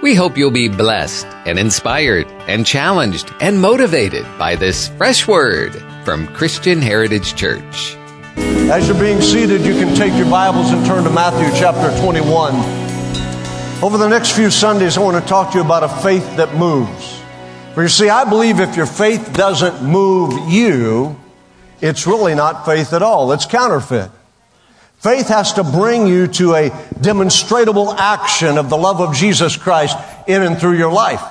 We hope you'll be blessed and inspired and challenged and motivated by this fresh word from Christian Heritage Church. As you're being seated, you can take your Bibles and turn to Matthew chapter 21. Over the next few Sundays, I want to talk to you about a faith that moves. For you see, I believe if your faith doesn't move you, it's really not faith at all. It's counterfeit. Faith has to bring you to a demonstrable action of the love of Jesus Christ in and through your life.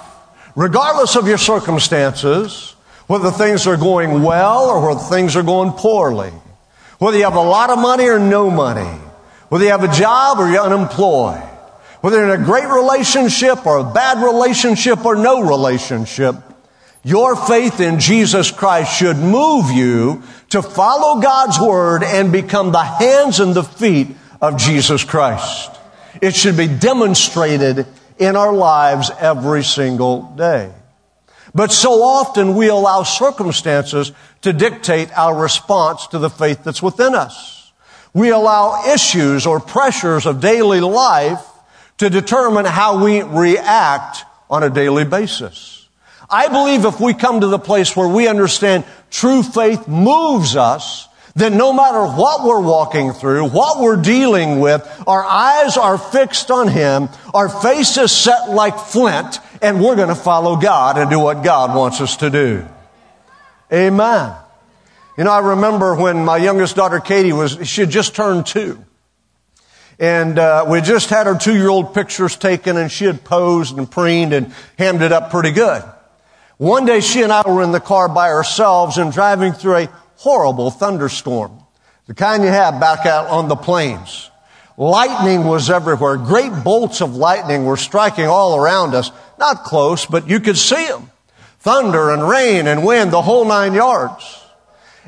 Regardless of your circumstances, whether things are going well or whether things are going poorly, whether you have a lot of money or no money, whether you have a job or you're unemployed, whether you're in a great relationship or a bad relationship or no relationship, your faith in Jesus Christ should move you to follow God's word and become the hands and the feet of Jesus Christ. It should be demonstrated in our lives every single day. But so often we allow circumstances to dictate our response to the faith that's within us. We allow issues or pressures of daily life to determine how we react on a daily basis. I believe if we come to the place where we understand true faith moves us, then no matter what we're walking through, what we're dealing with, our eyes are fixed on Him, our face is set like flint, and we're going to follow God and do what God wants us to do. Amen. You know, I remember when my youngest daughter Katie was, she had just turned two. And uh, we just had her two-year-old pictures taken, and she had posed and preened and hammed it up pretty good. One day she and I were in the car by ourselves and driving through a horrible thunderstorm. The kind you have back out on the plains. Lightning was everywhere. Great bolts of lightning were striking all around us. Not close, but you could see them. Thunder and rain and wind, the whole nine yards.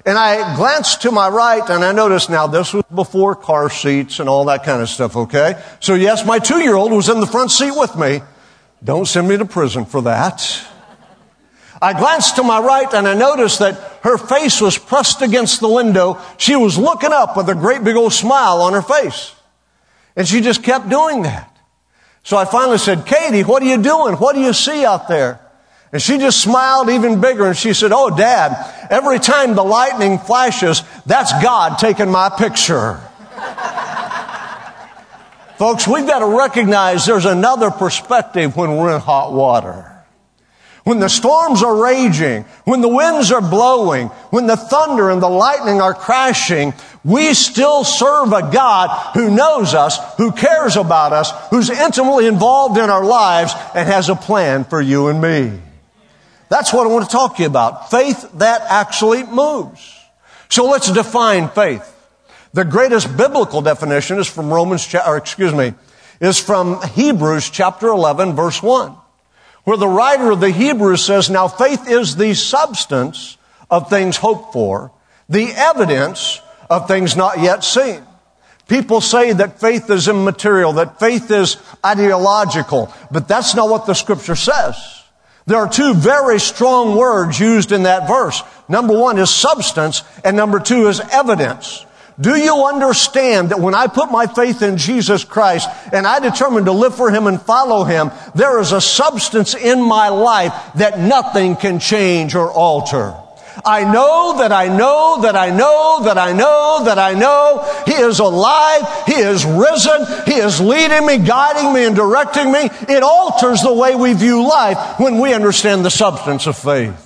And I glanced to my right and I noticed now this was before car seats and all that kind of stuff, okay? So yes, my two year old was in the front seat with me. Don't send me to prison for that. I glanced to my right and I noticed that her face was pressed against the window. She was looking up with a great big old smile on her face. And she just kept doing that. So I finally said, Katie, what are you doing? What do you see out there? And she just smiled even bigger and she said, Oh, dad, every time the lightning flashes, that's God taking my picture. Folks, we've got to recognize there's another perspective when we're in hot water. When the storms are raging, when the winds are blowing, when the thunder and the lightning are crashing, we still serve a God who knows us, who cares about us, who's intimately involved in our lives, and has a plan for you and me. That's what I want to talk to you about. Faith that actually moves. So let's define faith. The greatest biblical definition is from Romans, or excuse me, is from Hebrews chapter 11 verse 1 where the writer of the Hebrews says, Now faith is the substance of things hoped for, the evidence of things not yet seen. People say that faith is immaterial, that faith is ideological, but that's not what the scripture says. There are two very strong words used in that verse. Number one is substance, and number two is evidence. Do you understand that when I put my faith in Jesus Christ and I determine to live for Him and follow Him, there is a substance in my life that nothing can change or alter. I know that I know that I know that I know that I know He is alive. He is risen. He is leading me, guiding me, and directing me. It alters the way we view life when we understand the substance of faith.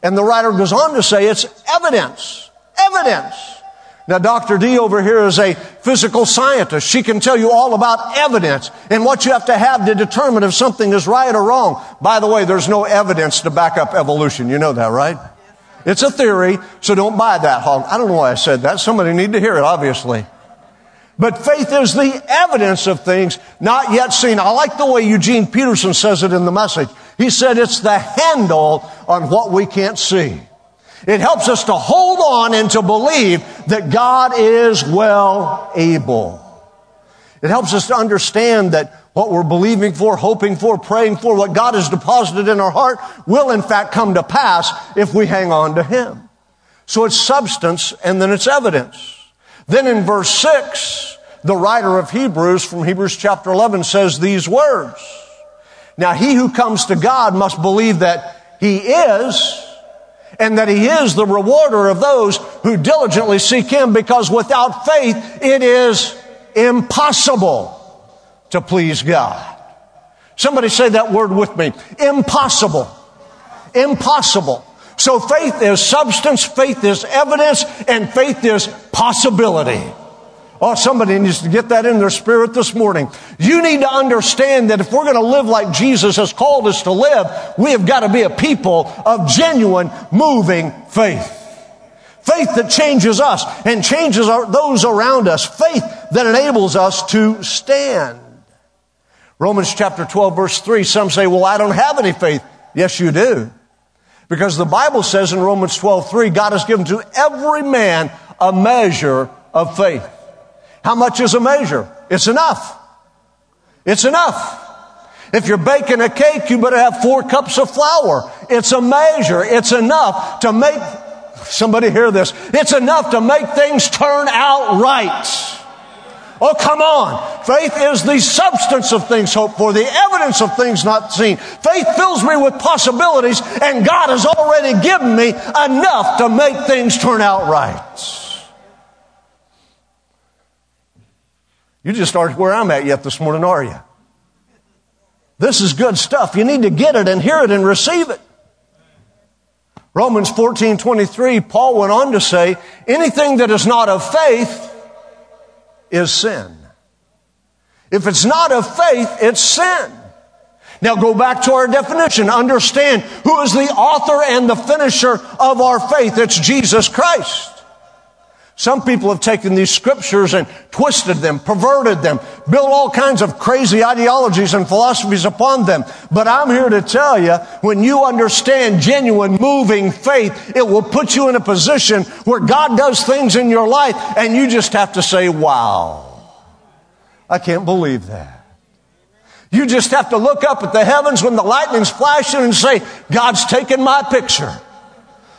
And the writer goes on to say it's evidence. Evidence. Now, Dr. D over here is a physical scientist. She can tell you all about evidence and what you have to have to determine if something is right or wrong. By the way, there's no evidence to back up evolution. You know that, right? It's a theory, so don't buy that. I don't know why I said that. Somebody need to hear it, obviously. But faith is the evidence of things not yet seen. I like the way Eugene Peterson says it in the message. He said it's the handle on what we can't see. It helps us to hold on and to believe that God is well able. It helps us to understand that what we're believing for, hoping for, praying for, what God has deposited in our heart will in fact come to pass if we hang on to Him. So it's substance and then it's evidence. Then in verse 6, the writer of Hebrews from Hebrews chapter 11 says these words. Now he who comes to God must believe that he is and that he is the rewarder of those who diligently seek him because without faith it is impossible to please God. Somebody say that word with me. Impossible. Impossible. So faith is substance, faith is evidence, and faith is possibility. Oh, somebody needs to get that in their spirit this morning. You need to understand that if we're going to live like Jesus has called us to live, we have got to be a people of genuine, moving faith. Faith that changes us and changes our, those around us. Faith that enables us to stand. Romans chapter 12 verse 3, some say, well, I don't have any faith. Yes, you do. Because the Bible says in Romans 12, 3, God has given to every man a measure of faith. How much is a measure? It's enough. It's enough. If you're baking a cake, you better have four cups of flour. It's a measure. It's enough to make, somebody hear this, it's enough to make things turn out right. Oh, come on. Faith is the substance of things hoped for, the evidence of things not seen. Faith fills me with possibilities, and God has already given me enough to make things turn out right. You just aren't where I'm at yet this morning, are you? This is good stuff. You need to get it and hear it and receive it. Romans 14, 23, Paul went on to say, anything that is not of faith is sin. If it's not of faith, it's sin. Now go back to our definition. Understand who is the author and the finisher of our faith. It's Jesus Christ. Some people have taken these scriptures and twisted them, perverted them, built all kinds of crazy ideologies and philosophies upon them. But I'm here to tell you, when you understand genuine moving faith, it will put you in a position where God does things in your life and you just have to say, wow. I can't believe that. You just have to look up at the heavens when the lightning's flashing and say, God's taking my picture.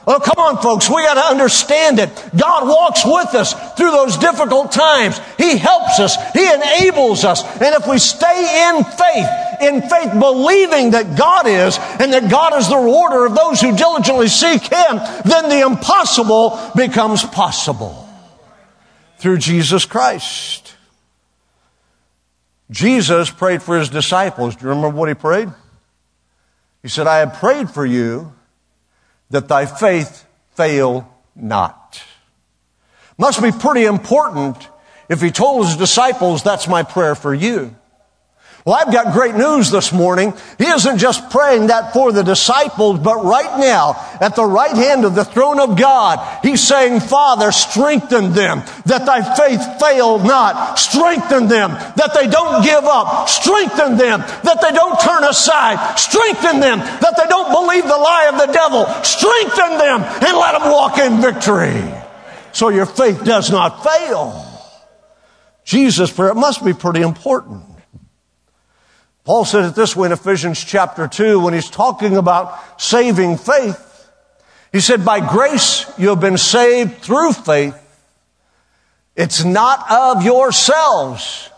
Oh, come on, folks. We got to understand it. God walks with us through those difficult times. He helps us. He enables us. And if we stay in faith, in faith, believing that God is and that God is the rewarder of those who diligently seek Him, then the impossible becomes possible through Jesus Christ. Jesus prayed for His disciples. Do you remember what He prayed? He said, I have prayed for you that thy faith fail not. Must be pretty important if he told his disciples, that's my prayer for you. Well, I've got great news this morning. He isn't just praying that for the disciples, but right now, at the right hand of the throne of God, He's saying, Father, strengthen them, that thy faith fail not. Strengthen them, that they don't give up. Strengthen them, that they don't turn aside. Strengthen them, that they don't believe the lie of the devil. Strengthen them, and let them walk in victory. So your faith does not fail. Jesus' prayer, it must be pretty important. Paul said it this way in Ephesians chapter 2 when he's talking about saving faith. He said, by grace you have been saved through faith. It's not of yourselves,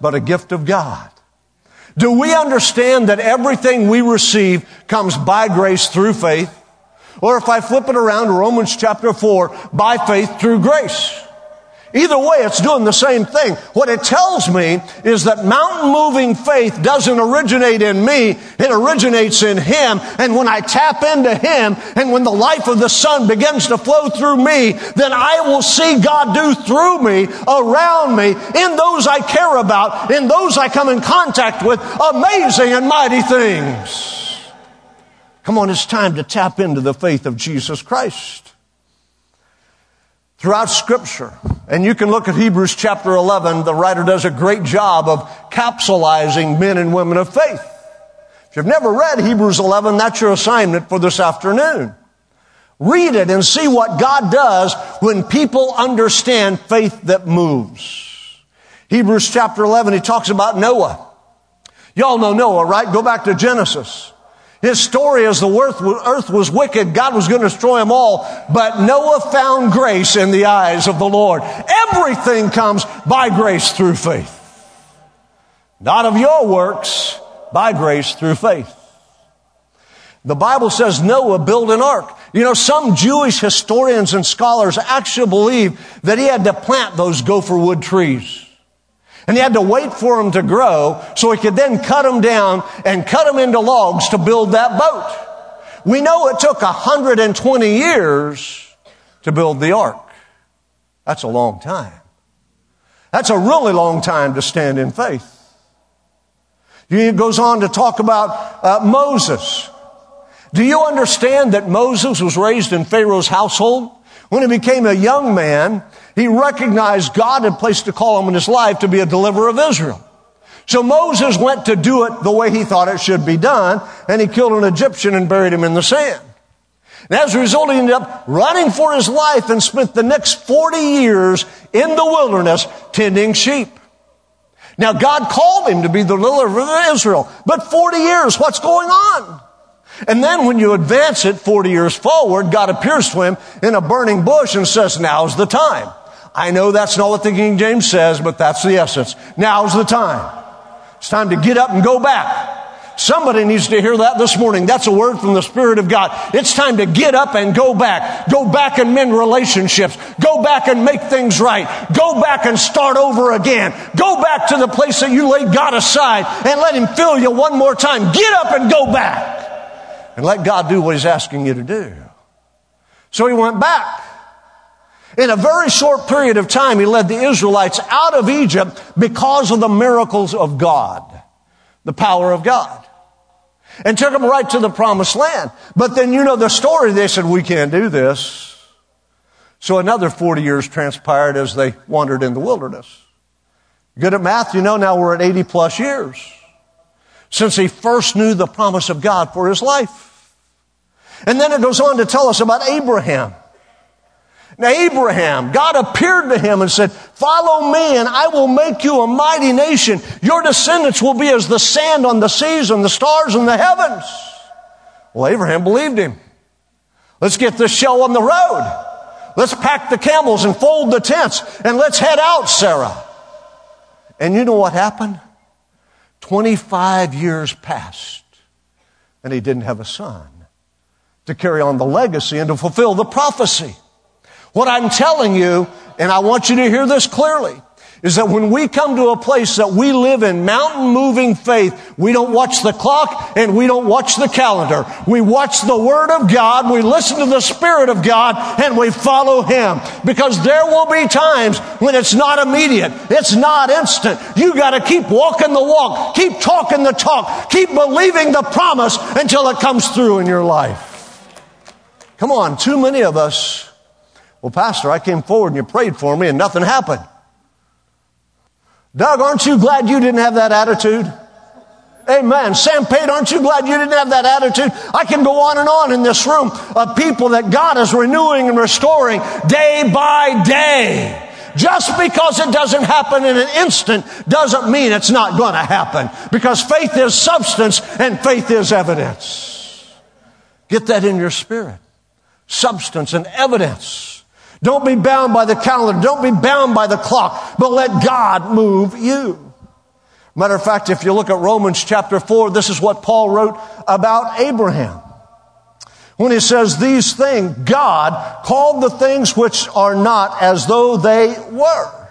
but a gift of God. Do we understand that everything we receive comes by grace through faith? Or if I flip it around to Romans chapter 4, by faith through grace. Either way, it's doing the same thing. What it tells me is that mountain moving faith doesn't originate in me, it originates in Him. And when I tap into Him, and when the life of the Son begins to flow through me, then I will see God do through me, around me, in those I care about, in those I come in contact with, amazing and mighty things. Come on, it's time to tap into the faith of Jesus Christ throughout scripture. And you can look at Hebrews chapter 11. The writer does a great job of capsulizing men and women of faith. If you've never read Hebrews 11, that's your assignment for this afternoon. Read it and see what God does when people understand faith that moves. Hebrews chapter 11, he talks about Noah. Y'all know Noah, right? Go back to Genesis. His story is the earth was wicked. God was going to destroy them all. But Noah found grace in the eyes of the Lord. Everything comes by grace through faith. Not of your works, By grace through faith. The Bible says Noah built an ark. You know, some Jewish historians and scholars actually believe that he had to plant those gopher wood trees. And he had to wait for them to grow so he could then cut them down and cut them into logs to build that boat. We know it took 120 years to build the ark. That's a long time. That's a really long time to stand in faith. He goes on to talk about uh, Moses. Do you understand that Moses was raised in Pharaoh's household? When he became a young man, he recognized God had placed a call on him in his life to be a deliverer of Israel. So Moses went to do it the way he thought it should be done, and he killed an Egyptian and buried him in the sand. And as a result, he ended up running for his life and spent the next 40 years in the wilderness tending sheep. Now God called him to be the deliverer of Israel, but 40 years, what's going on? And then when you advance it 40 years forward, God appears to him in a burning bush and says, now's the time. I know that's not what the King James says, but that's the essence. Now's the time. It's time to get up and go back. Somebody needs to hear that this morning. That's a word from the Spirit of God. It's time to get up and go back. Go back and mend relationships. Go back and make things right. Go back and start over again. Go back to the place that you laid God aside and let Him fill you one more time. Get up and go back. And let God do what He's asking you to do. So he went back. In a very short period of time, he led the Israelites out of Egypt because of the miracles of God, the power of God, and took them right to the promised land. But then you know the story. They said, we can't do this. So another 40 years transpired as they wandered in the wilderness. Good at math, you know, now we're at 80 plus years since he first knew the promise of God for his life. And then it goes on to tell us about Abraham. Now, Abraham, God appeared to him and said, Follow me, and I will make you a mighty nation. Your descendants will be as the sand on the seas and the stars in the heavens. Well, Abraham believed him. Let's get this show on the road. Let's pack the camels and fold the tents, and let's head out, Sarah. And you know what happened? 25 years passed, and he didn't have a son to carry on the legacy and to fulfill the prophecy. What I'm telling you, and I want you to hear this clearly, is that when we come to a place that we live in mountain moving faith, we don't watch the clock and we don't watch the calendar. We watch the Word of God, we listen to the Spirit of God, and we follow Him. Because there will be times when it's not immediate, it's not instant. You gotta keep walking the walk, keep talking the talk, keep believing the promise until it comes through in your life. Come on, too many of us well, Pastor, I came forward and you prayed for me and nothing happened. Doug, aren't you glad you didn't have that attitude? Amen. Sam Pate, aren't you glad you didn't have that attitude? I can go on and on in this room of people that God is renewing and restoring day by day. Just because it doesn't happen in an instant doesn't mean it's not going to happen. Because faith is substance and faith is evidence. Get that in your spirit. Substance and evidence. Don't be bound by the calendar. Don't be bound by the clock, but let God move you. Matter of fact, if you look at Romans chapter 4, this is what Paul wrote about Abraham. When he says these things, God called the things which are not as though they were.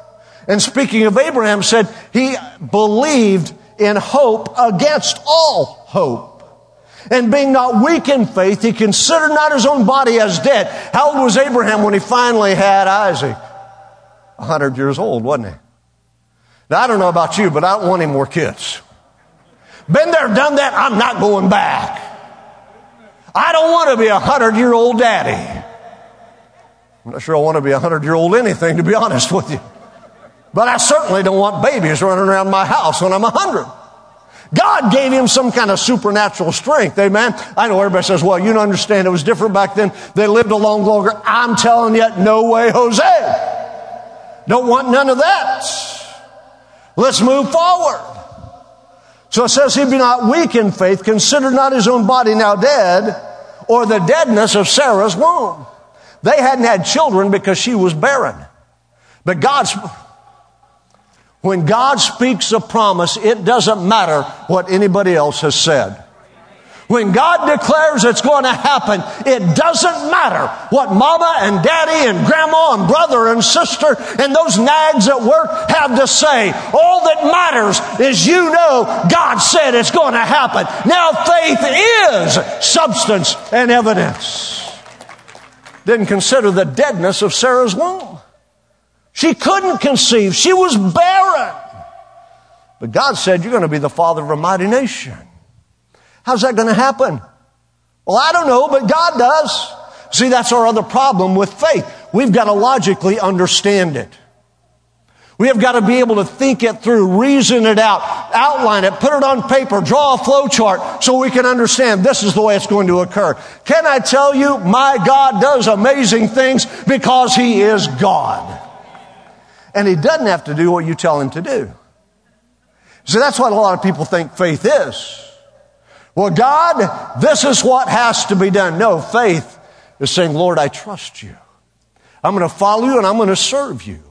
And speaking of Abraham said he believed in hope against all hope. And being not weak in faith, he considered not his own body as dead. How old was Abraham when he finally had Isaac? A hundred years old, wasn't he? Now, I don't know about you, but I don't want any more kids. Been there, done that, I'm not going back. I don't want to be a hundred year old daddy. I'm not sure I want to be a hundred year old anything, to be honest with you. But I certainly don't want babies running around my house when I'm a hundred. God gave him some kind of supernatural strength. Amen. I know everybody says, well, you don't understand. It was different back then. They lived a long longer. I'm telling you, no way, Jose. Don't want none of that. Let's move forward. So it says he be not weak in faith, consider not his own body now dead, or the deadness of Sarah's womb. They hadn't had children because she was barren. But God's, When God speaks a promise, it doesn't matter what anybody else has said. When God declares it's going to happen, it doesn't matter what mama and daddy and grandma and brother and sister and those nags at work have to say. All that matters is you know God said it's going to happen. Now faith is substance and evidence. Didn't consider the deadness of Sarah's womb. She couldn't conceive. She was barren. But God said, You're going to be the father of a mighty nation. How's that going to happen? Well, I don't know, but God does. See, that's our other problem with faith. We've got to logically understand it. We have got to be able to think it through, reason it out, outline it, put it on paper, draw a flow chart so we can understand this is the way it's going to occur. Can I tell you, my God does amazing things because He is God. And He doesn't have to do what you tell Him to do. See, that's what a lot of people think faith is. Well, God, this is what has to be done. No, faith is saying, Lord, I trust you. I'm going to follow you and I'm going to serve you.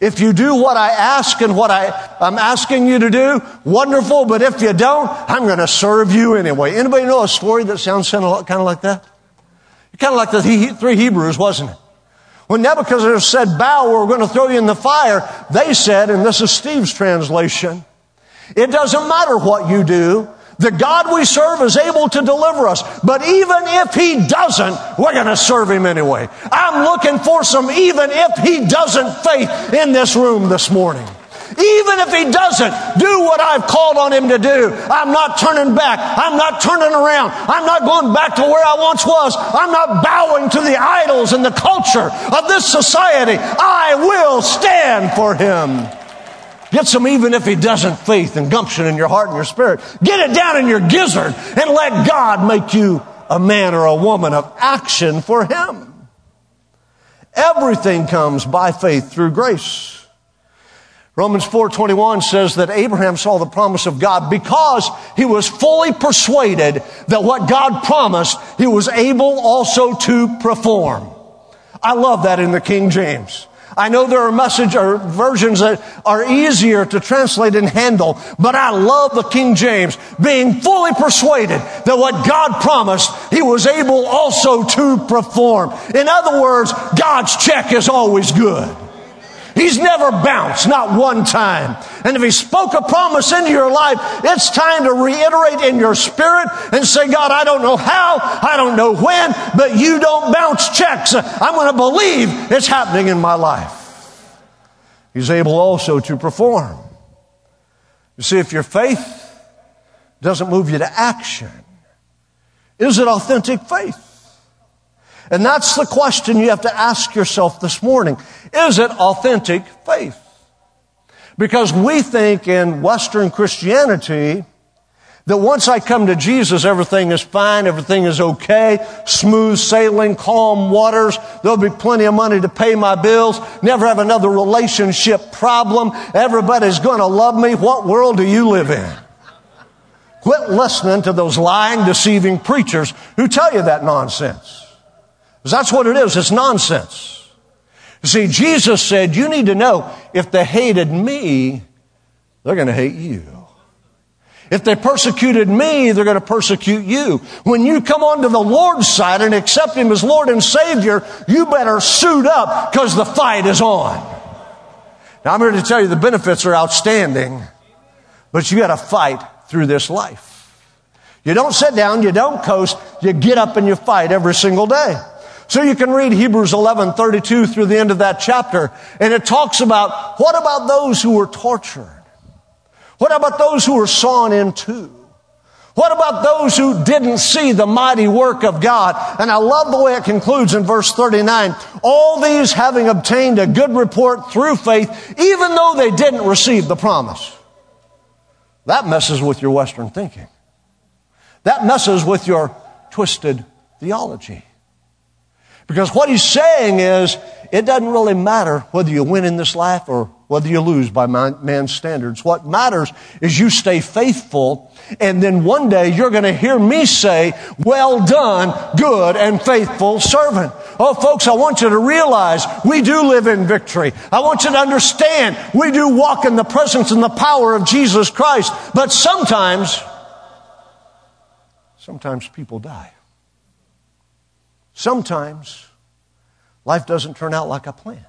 If you do what I ask and what I, I'm asking you to do, wonderful. But if you don't, I'm going to serve you anyway. Anybody know a story that sounds kind of like that? Kind of like the three Hebrews, wasn't it? When Nebuchadnezzar said, bow, we're going to throw you in the fire, they said, and this is Steve's translation, it doesn't matter what you do. The God we serve is able to deliver us. But even if He doesn't, we're going to serve Him anyway. I'm looking for some even if He doesn't faith in this room this morning. Even if he doesn't do what I've called on him to do, I'm not turning back. I'm not turning around. I'm not going back to where I once was. I'm not bowing to the idols and the culture of this society. I will stand for him. Get some even if he doesn't faith and gumption in your heart and your spirit. Get it down in your gizzard and let God make you a man or a woman of action for him. Everything comes by faith through grace. Romans 4:21 says that Abraham saw the promise of God because he was fully persuaded that what God promised he was able also to perform. I love that in the King James. I know there are message or versions that are easier to translate and handle, but I love the King James being fully persuaded that what God promised, He was able also to perform. In other words, God's check is always good. He's never bounced, not one time. And if He spoke a promise into your life, it's time to reiterate in your spirit and say, God, I don't know how, I don't know when, but you don't bounce checks. I'm going to believe it's happening in my life. He's able also to perform. You see, if your faith doesn't move you to action, is it authentic faith? And that's the question you have to ask yourself this morning. Is it authentic faith? Because we think in Western Christianity that once I come to Jesus, everything is fine, everything is okay, smooth sailing, calm waters, there'll be plenty of money to pay my bills, never have another relationship problem, everybody's gonna love me. What world do you live in? Quit listening to those lying, deceiving preachers who tell you that nonsense. Because that's what it is. It's nonsense. See, Jesus said, you need to know if they hated me, they're going to hate you. If they persecuted me, they're going to persecute you. When you come onto the Lord's side and accept Him as Lord and Savior, you better suit up because the fight is on. Now I'm here to tell you the benefits are outstanding, but you got to fight through this life. You don't sit down, you don't coast, you get up and you fight every single day. So you can read Hebrews 11, 32 through the end of that chapter, and it talks about what about those who were tortured? What about those who were sawn in two? What about those who didn't see the mighty work of God? And I love the way it concludes in verse 39. All these having obtained a good report through faith, even though they didn't receive the promise. That messes with your Western thinking. That messes with your twisted theology. Because what he's saying is, it doesn't really matter whether you win in this life or whether you lose by man's standards. What matters is you stay faithful, and then one day you're going to hear me say, Well done, good and faithful servant. Oh, folks, I want you to realize we do live in victory. I want you to understand we do walk in the presence and the power of Jesus Christ, but sometimes, sometimes people die. Sometimes life doesn't turn out like I planned.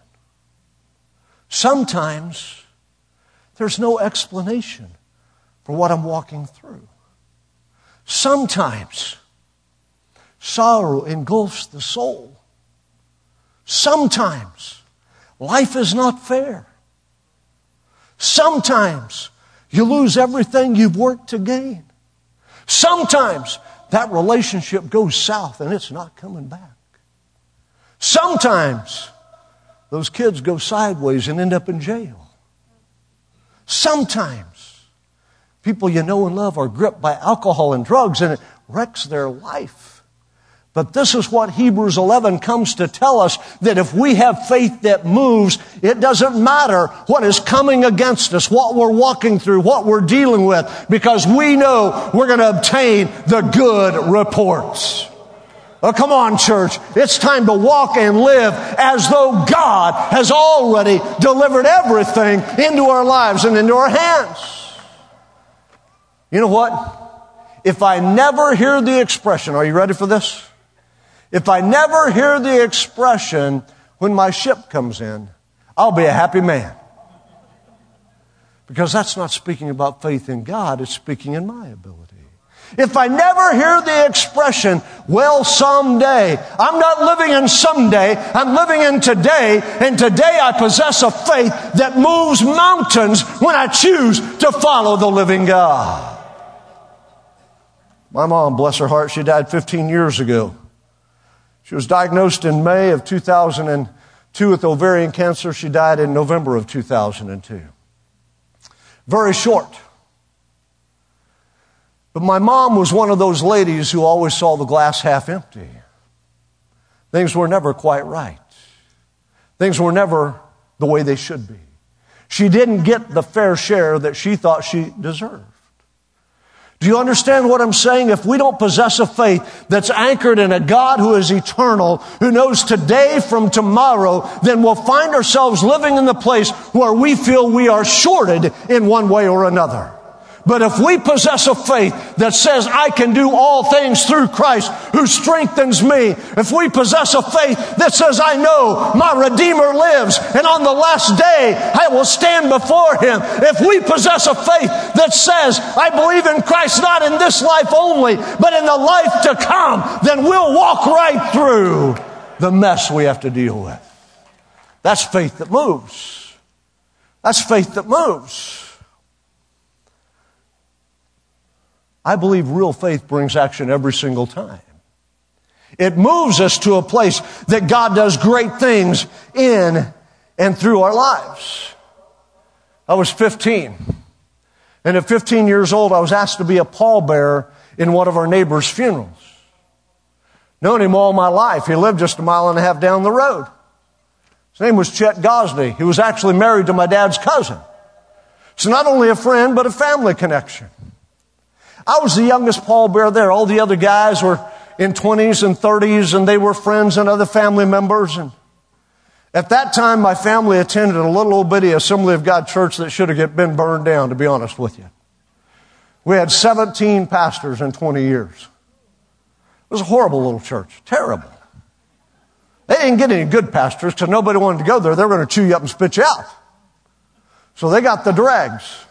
Sometimes there's no explanation for what I'm walking through. Sometimes sorrow engulfs the soul. Sometimes life is not fair. Sometimes you lose everything you've worked to gain. Sometimes that relationship goes south and it's not coming back. Sometimes those kids go sideways and end up in jail. Sometimes people you know and love are gripped by alcohol and drugs and it wrecks their life. But this is what Hebrews 11 comes to tell us that if we have faith that moves, it doesn't matter what is coming against us, what we're walking through, what we're dealing with, because we know we're going to obtain the good reports. Oh, come on, church. It's time to walk and live as though God has already delivered everything into our lives and into our hands. You know what? If I never hear the expression, are you ready for this? If I never hear the expression when my ship comes in, I'll be a happy man. Because that's not speaking about faith in God, it's speaking in my ability. If I never hear the expression, well, someday, I'm not living in someday, I'm living in today, and today I possess a faith that moves mountains when I choose to follow the living God. My mom, bless her heart, she died 15 years ago. She was diagnosed in May of 2002 with ovarian cancer. She died in November of 2002. Very short. But my mom was one of those ladies who always saw the glass half empty. Things were never quite right. Things were never the way they should be. She didn't get the fair share that she thought she deserved. Do you understand what I'm saying? If we don't possess a faith that's anchored in a God who is eternal, who knows today from tomorrow, then we'll find ourselves living in the place where we feel we are shorted in one way or another. But if we possess a faith that says, I can do all things through Christ who strengthens me, if we possess a faith that says, I know my Redeemer lives and on the last day I will stand before him, if we possess a faith that says, I believe in Christ not in this life only, but in the life to come, then we'll walk right through the mess we have to deal with. That's faith that moves. That's faith that moves. I believe real faith brings action every single time. It moves us to a place that God does great things in and through our lives. I was 15. And at 15 years old, I was asked to be a pallbearer in one of our neighbor's funerals. Known him all my life. He lived just a mile and a half down the road. His name was Chet Gosney. He was actually married to my dad's cousin. So not only a friend, but a family connection. I was the youngest pallbearer there. All the other guys were in 20s and 30s and they were friends and other family members. And at that time, my family attended a little old bitty Assembly of God church that should have been burned down, to be honest with you. We had 17 pastors in 20 years. It was a horrible little church. Terrible. They didn't get any good pastors because nobody wanted to go there. They were going to chew you up and spit you out. So they got the dregs.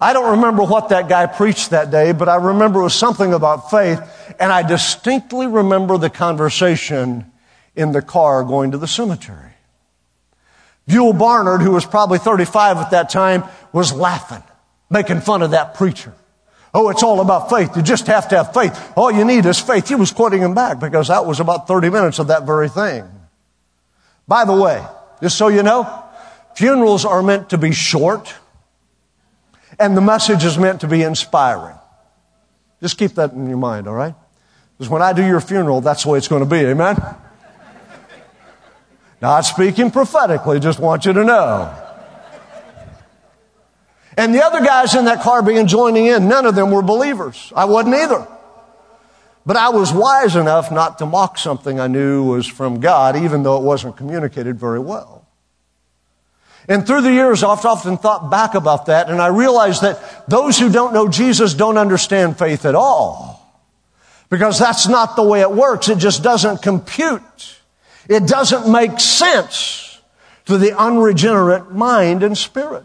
I don't remember what that guy preached that day, but I remember it was something about faith, and I distinctly remember the conversation in the car going to the cemetery. Buell Barnard, who was probably 35 at that time, was laughing, making fun of that preacher. Oh, it's all about faith. You just have to have faith. All you need is faith. He was quoting him back because that was about 30 minutes of that very thing. By the way, just so you know, funerals are meant to be short and the message is meant to be inspiring. Just keep that in your mind, all right? Because when I do your funeral, that's the way it's going to be, amen? Not speaking prophetically, just want you to know. And the other guys in that car began joining in. None of them were believers. I wasn't either. But I was wise enough not to mock something I knew was from God, even though it wasn't communicated very well. And through the years, I've often thought back about that, and I realized that those who don't know Jesus don't understand faith at all. Because that's not the way it works. It just doesn't compute. It doesn't make sense to the unregenerate mind and spirit.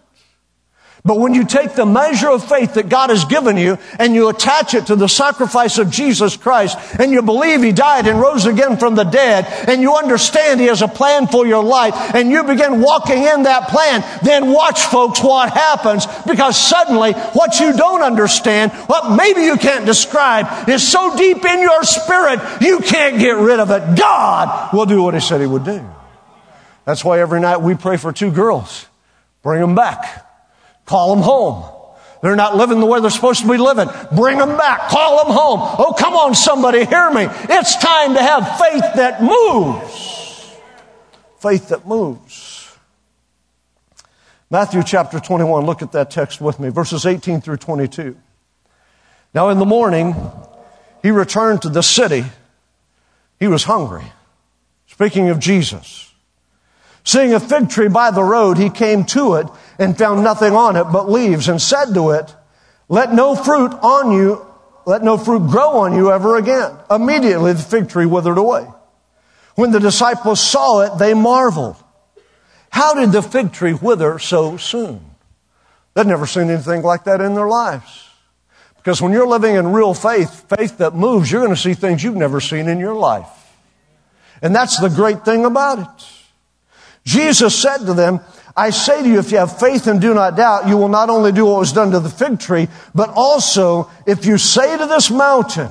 But when you take the measure of faith that God has given you and you attach it to the sacrifice of Jesus Christ and you believe He died and rose again from the dead and you understand He has a plan for your life and you begin walking in that plan, then watch folks what happens because suddenly what you don't understand, what maybe you can't describe is so deep in your spirit you can't get rid of it. God will do what He said He would do. That's why every night we pray for two girls. Bring them back. Call them home. They're not living the way they're supposed to be living. Bring them back. Call them home. Oh, come on, somebody, hear me. It's time to have faith that moves. Faith that moves. Matthew chapter 21, look at that text with me, verses 18 through 22. Now, in the morning, he returned to the city. He was hungry. Speaking of Jesus. Seeing a fig tree by the road, he came to it and found nothing on it but leaves and said to it, let no fruit on you, let no fruit grow on you ever again. Immediately the fig tree withered away. When the disciples saw it, they marveled. How did the fig tree wither so soon? They'd never seen anything like that in their lives. Because when you're living in real faith, faith that moves, you're going to see things you've never seen in your life. And that's the great thing about it. Jesus said to them, I say to you, if you have faith and do not doubt, you will not only do what was done to the fig tree, but also if you say to this mountain,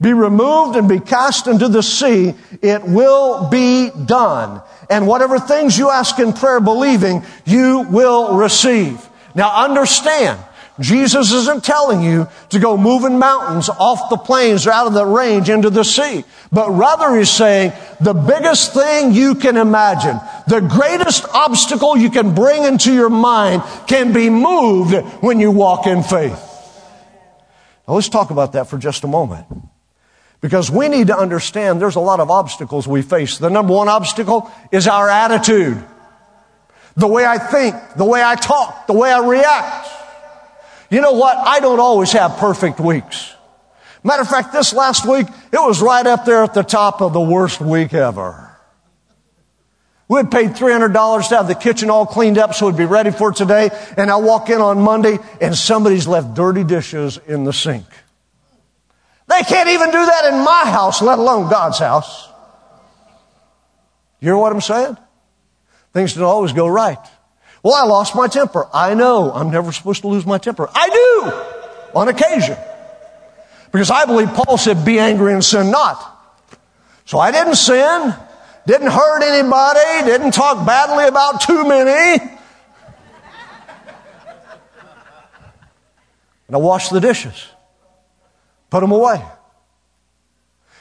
be removed and be cast into the sea, it will be done. And whatever things you ask in prayer believing, you will receive. Now understand, Jesus isn't telling you to go moving mountains off the plains or out of the range into the sea. But rather he's saying the biggest thing you can imagine, the greatest obstacle you can bring into your mind can be moved when you walk in faith. Now let's talk about that for just a moment. Because we need to understand there's a lot of obstacles we face. The number one obstacle is our attitude. The way I think, the way I talk, the way I react. You know what? I don't always have perfect weeks. Matter of fact, this last week, it was right up there at the top of the worst week ever. We had paid $300 to have the kitchen all cleaned up so it'd be ready for today. And I walk in on Monday and somebody's left dirty dishes in the sink. They can't even do that in my house, let alone God's house. You hear what I'm saying? Things don't always go right. Well, I lost my temper. I know. I'm never supposed to lose my temper. I do on occasion. Because I believe Paul said, be angry and sin not. So I didn't sin, didn't hurt anybody, didn't talk badly about too many. And I washed the dishes, put them away.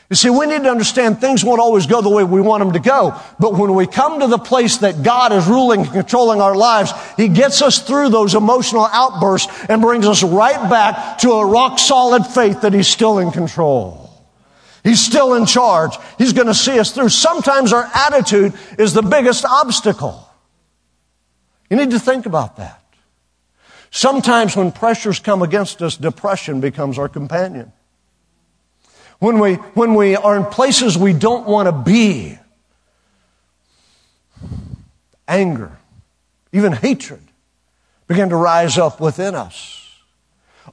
You see, we need to understand things won't always go the way we want them to go. But when we come to the place that God is ruling and controlling our lives, He gets us through those emotional outbursts and brings us right back to a rock solid faith that He's still in control. He's still in charge. He's going to see us through. Sometimes our attitude is the biggest obstacle. You need to think about that. Sometimes when pressures come against us, depression becomes our companion when we, when we are in places we don't want to be, anger, even hatred begin to rise up within us.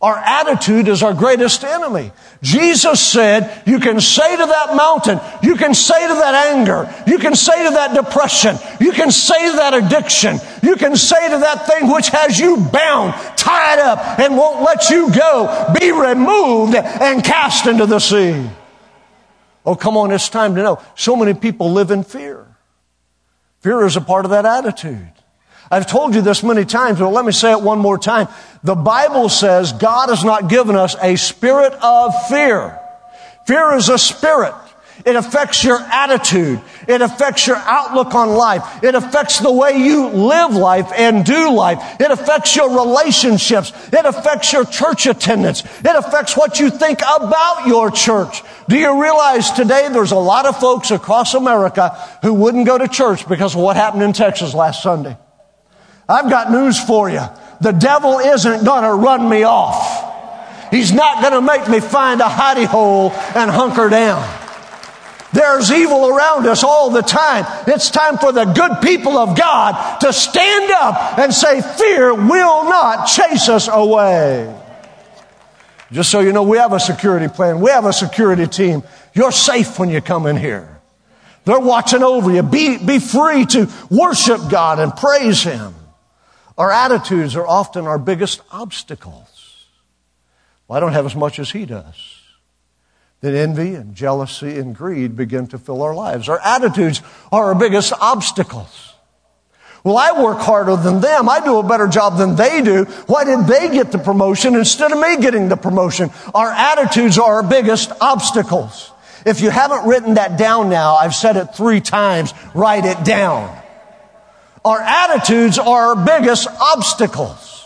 Our attitude is our greatest enemy. Jesus said, you can say to that mountain, you can say to that anger, you can say to that depression, you can say to that addiction, you can say to that thing which has you bound, tied up, and won't let you go, be removed and cast into the sea. Oh, come on, it's time to know. So many people live in fear. Fear is a part of that attitude. I've told you this many times, but let me say it one more time. The Bible says God has not given us a spirit of fear. Fear is a spirit. It affects your attitude. It affects your outlook on life. It affects the way you live life and do life. It affects your relationships. It affects your church attendance. It affects what you think about your church. Do you realize today there's a lot of folks across America who wouldn't go to church because of what happened in Texas last Sunday? I've got news for you. The devil isn't going to run me off. He's not going to make me find a hidey hole and hunker down. There's evil around us all the time. It's time for the good people of God to stand up and say, Fear will not chase us away. Just so you know, we have a security plan. We have a security team. You're safe when you come in here. They're watching over you. Be, be free to worship God and praise Him. Our attitudes are often our biggest obstacles. Well, I don't have as much as He does. Then envy and jealousy and greed begin to fill our lives. Our attitudes are our biggest obstacles. Well, I work harder than them. I do a better job than they do. Why did they get the promotion instead of me getting the promotion? Our attitudes are our biggest obstacles. If you haven't written that down now, I've said it three times, write it down. Our attitudes are our biggest obstacles.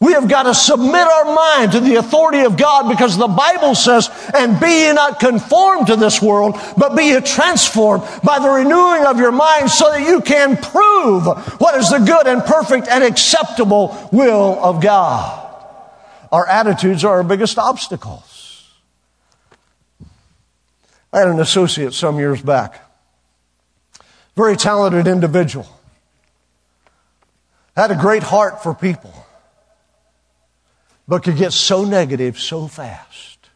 We have got to submit our mind to the authority of God because the Bible says, and be ye not conformed to this world, but be ye transformed by the renewing of your mind so that you can prove what is the good and perfect and acceptable will of God. Our attitudes are our biggest obstacles. I had an associate some years back, very talented individual, had a great heart for people but could get so negative so fast.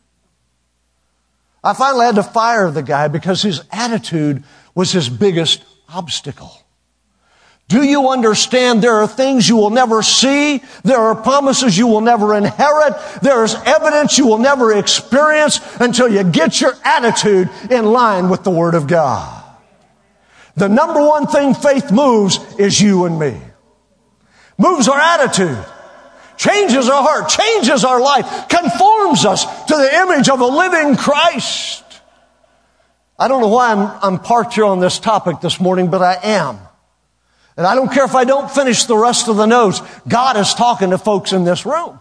I finally had to fire the guy because his attitude was his biggest obstacle. Do you understand there are things you will never see? There are promises you will never inherit. There is evidence you will never experience until you get your attitude in line with the Word of God. The number one thing faith moves is you and me. Moves our attitude changes our heart, changes our life, conforms us to the image of a living Christ. I don't know why I'm, I'm parked here on this topic this morning, but I am. And I don't care if I don't finish the rest of the notes. God is talking to folks in this room.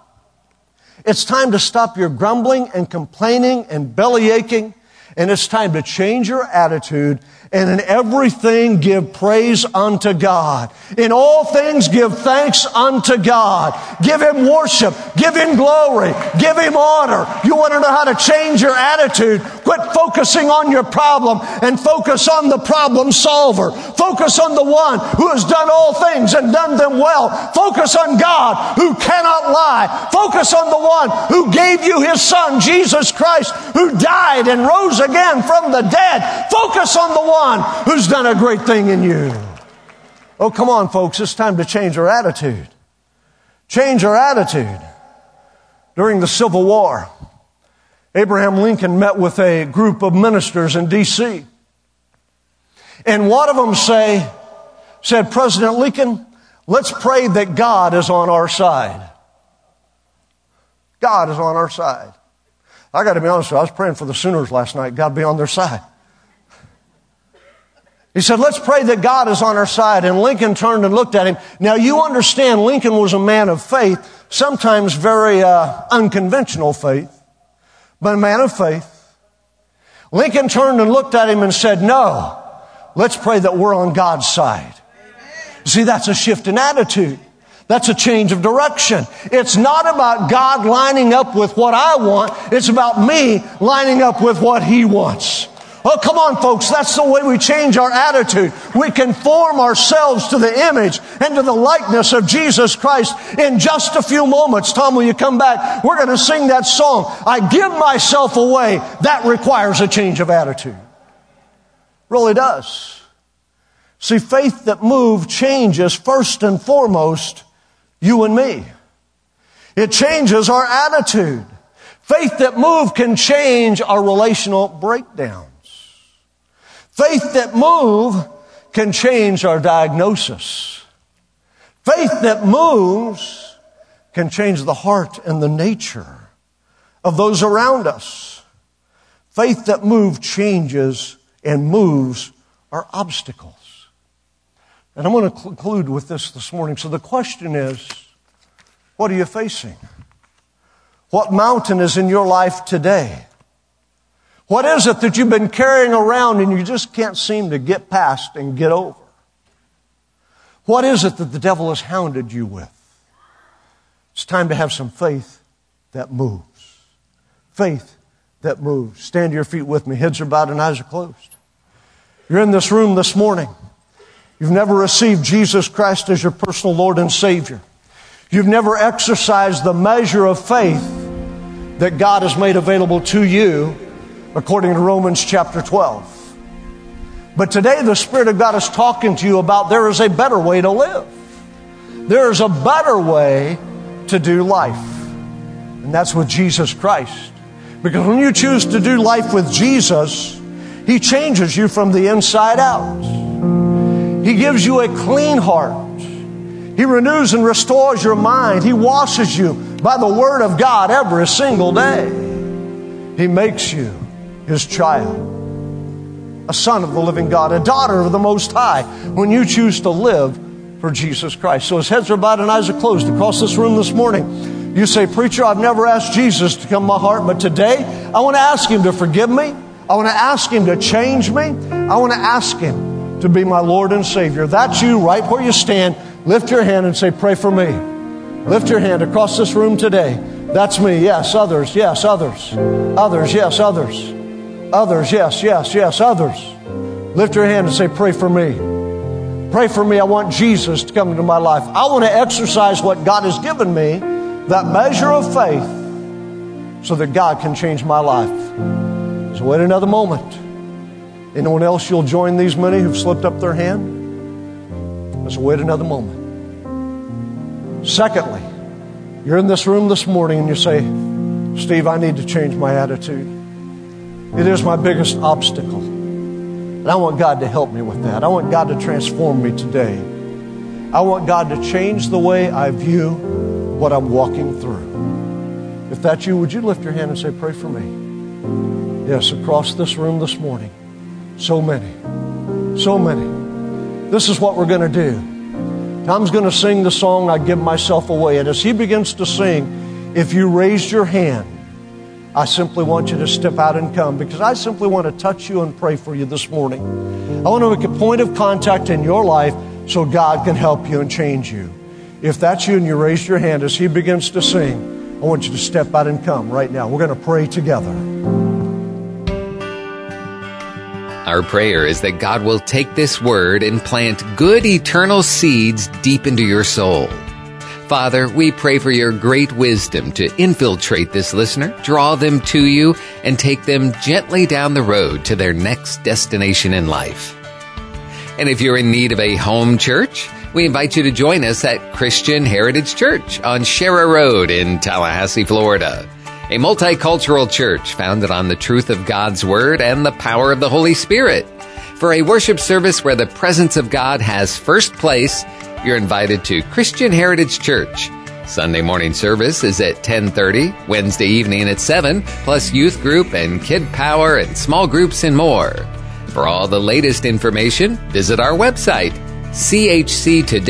It's time to stop your grumbling and complaining and belly aching. And it's time to change your attitude and in everything give praise unto God. In all things give thanks unto God. Give Him worship. Give Him glory. Give Him honor. You want to know how to change your attitude? Quit focusing on your problem and focus on the problem solver. Focus on the one who has done all things and done them well. Focus on God who cannot lie. Focus on the one who gave you His Son, Jesus Christ, who died and rose again from the dead. Focus on the one one who's done a great thing in you. Oh, come on, folks. It's time to change our attitude. Change our attitude. During the Civil War, Abraham Lincoln met with a group of ministers in D.C. And one of them say, said, President Lincoln, let's pray that God is on our side. God is on our side. I got to be honest with you, I was praying for the Sooners last night. God be on their side. He said, let's pray that God is on our side. And Lincoln turned and looked at him. Now you understand Lincoln was a man of faith, sometimes very uh, unconventional faith, but a man of faith. Lincoln turned and looked at him and said, no, let's pray that we're on God's side. See, that's a shift in attitude. That's a change of direction. It's not about God lining up with what I want. It's about me lining up with what He wants. Oh, come on, folks. That's the way we change our attitude. We conform ourselves to the image and to the likeness of Jesus Christ in just a few moments. Tom, will you come back? We're going to sing that song. I give myself away. That requires a change of attitude. Really does. See, faith that moves changes first and foremost you and me. It changes our attitude. Faith that move can change our relational breakdown. Faith that move can change our diagnosis. Faith that moves can change the heart and the nature of those around us. Faith that moves changes and moves our obstacles. And I'm going to conclude with this this morning. So the question is, what are you facing? What mountain is in your life today? What is it that you've been carrying around and you just can't seem to get past and get over? What is it that the devil has hounded you with? It's time to have some faith that moves. Faith that moves. Stand to your feet with me. Heads are bowed and eyes are closed. You're in this room this morning. You've never received Jesus Christ as your personal Lord and Savior. You've never exercised the measure of faith that God has made available to you according to Romans chapter 12. But today the Spirit of God is talking to you about there is a better way to live. There is a better way to do life. And that's with Jesus Christ. Because when you choose to do life with Jesus, He changes you from the inside out. He gives you a clean heart. He renews and restores your mind. He washes you by the Word of God every single day. He makes you his child, a son of the living God, a daughter of the Most High, when you choose to live for Jesus Christ. So his heads are bowed and eyes are closed across this room this morning. You say, Preacher, I've never asked Jesus to come to my heart, but today I want to ask him to forgive me. I want to ask him to change me. I want to ask him to be my Lord and Savior. That's you right where you stand. Lift your hand and say, Pray for me. Lift your hand across this room today. That's me. Yes, others. Yes, others. Others. Yes, others. Others, yes, yes, yes, others. Lift your hand and say, Pray for me. Pray for me. I want Jesus to come into my life. I want to exercise what God has given me, that measure of faith, so that God can change my life. So wait another moment. Anyone else you'll join these many who've slipped up their hand? Let's wait another moment. Secondly, you're in this room this morning and you say, Steve, I need to change my attitude. It is my biggest obstacle. And I want God to help me with that. I want God to transform me today. I want God to change the way I view what I'm walking through. If that's you, would you lift your hand and say, Pray for me? Yes, across this room this morning. So many. So many. This is what we're going to do. Tom's going to sing the song, I Give Myself Away. And as he begins to sing, if you raised your hand, I simply want you to step out and come because I simply want to touch you and pray for you this morning. I want to make a point of contact in your life so God can help you and change you. If that's you and you raise your hand as He begins to sing, I want you to step out and come right now. We're going to pray together. Our prayer is that God will take this word and plant good eternal seeds deep into your soul. Father, we pray for your great wisdom to infiltrate this listener, draw them to you, and take them gently down the road to their next destination in life. And if you're in need of a home church, we invite you to join us at Christian Heritage Church on Sharer Road in Tallahassee, Florida. A multicultural church founded on the truth of God's Word and the power of the Holy Spirit. For a worship service where the presence of God has first place, you're invited to Christian Heritage Church. Sunday morning service is at 10:30, Wednesday evening at 7, plus youth group and kid power and small groups and more. For all the latest information, visit our website chctoday.com.